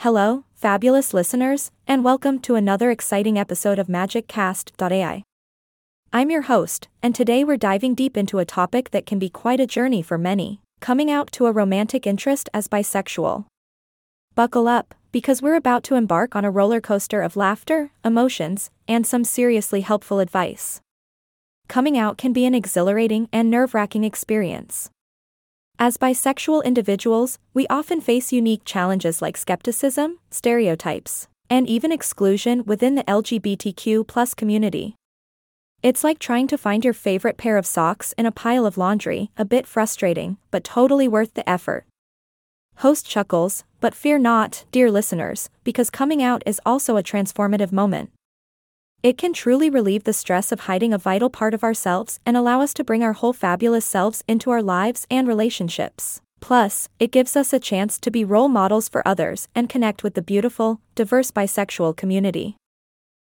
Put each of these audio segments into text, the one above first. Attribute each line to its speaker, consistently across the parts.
Speaker 1: Hello, fabulous listeners, and welcome to another exciting episode of MagicCast.ai. I'm your host, and today we're diving deep into a topic that can be quite a journey for many coming out to a romantic interest as bisexual. Buckle up, because we're about to embark on a roller coaster of laughter, emotions, and some seriously helpful advice. Coming out can be an exhilarating and nerve wracking experience. As bisexual individuals, we often face unique challenges like skepticism, stereotypes, and even exclusion within the LGBTQ community. It's like trying to find your favorite pair of socks in a pile of laundry, a bit frustrating, but totally worth the effort. Host chuckles, but fear not, dear listeners, because coming out is also a transformative moment. It can truly relieve the stress of hiding a vital part of ourselves and allow us to bring our whole fabulous selves into our lives and relationships. Plus, it gives us a chance to be role models for others and connect with the beautiful, diverse bisexual community.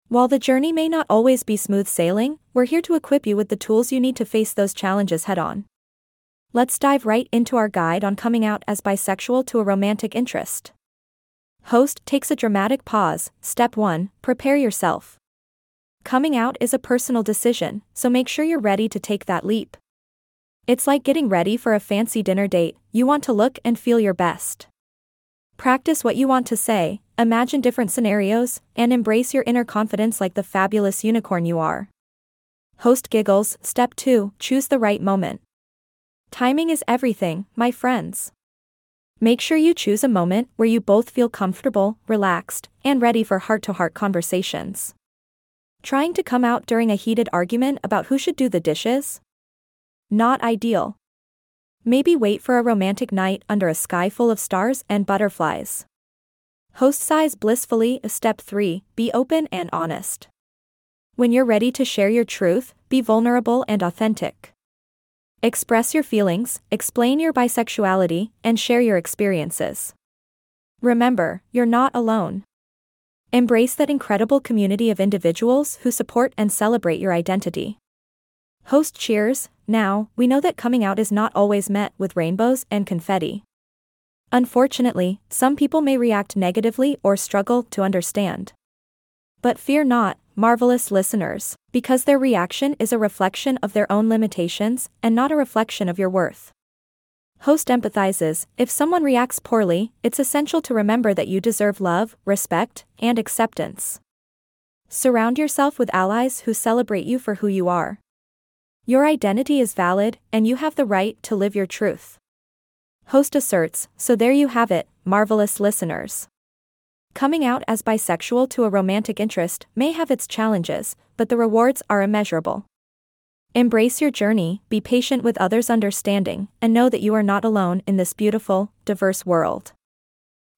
Speaker 1: While the journey may not always be smooth sailing, we're here to equip you with the tools you need to face those challenges head on. Let's dive right into our guide on coming out as bisexual to a romantic interest. Host takes a dramatic pause. Step 1 Prepare yourself. Coming out is a personal decision, so make sure you're ready to take that leap. It's like getting ready for a fancy dinner date, you want to look and feel your best. Practice what you want to say, imagine different scenarios, and embrace your inner confidence like the fabulous unicorn you are. Host giggles, step 2 Choose the right moment. Timing is everything, my friends. Make sure you choose a moment where you both feel comfortable, relaxed, and ready for heart to heart conversations. Trying to come out during a heated argument about who should do the dishes? Not ideal. Maybe wait for a romantic night under a sky full of stars and butterflies. Host sighs blissfully. Step 3 Be open and honest. When you're ready to share your truth, be vulnerable and authentic. Express your feelings, explain your bisexuality, and share your experiences. Remember, you're not alone. Embrace that incredible community of individuals who support and celebrate your identity. Host cheers, now, we know that coming out is not always met with rainbows and confetti. Unfortunately, some people may react negatively or struggle to understand. But fear not, marvelous listeners, because their reaction is a reflection of their own limitations and not a reflection of your worth. Host empathizes if someone reacts poorly, it's essential to remember that you deserve love, respect, and acceptance. Surround yourself with allies who celebrate you for who you are. Your identity is valid, and you have the right to live your truth. Host asserts, so there you have it, marvelous listeners. Coming out as bisexual to a romantic interest may have its challenges, but the rewards are immeasurable. Embrace your journey, be patient with others' understanding, and know that you are not alone in this beautiful, diverse world.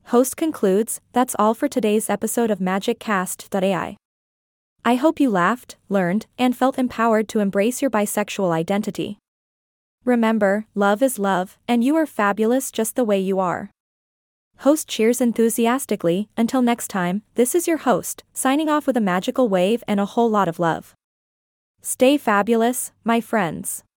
Speaker 1: Host concludes That's all for today's episode of MagicCast.ai. I hope you laughed, learned, and felt empowered to embrace your bisexual identity. Remember, love is love, and you are fabulous just the way you are. Host cheers enthusiastically. Until next time, this is your host, signing off with a magical wave and a whole lot of love. Stay fabulous, my friends.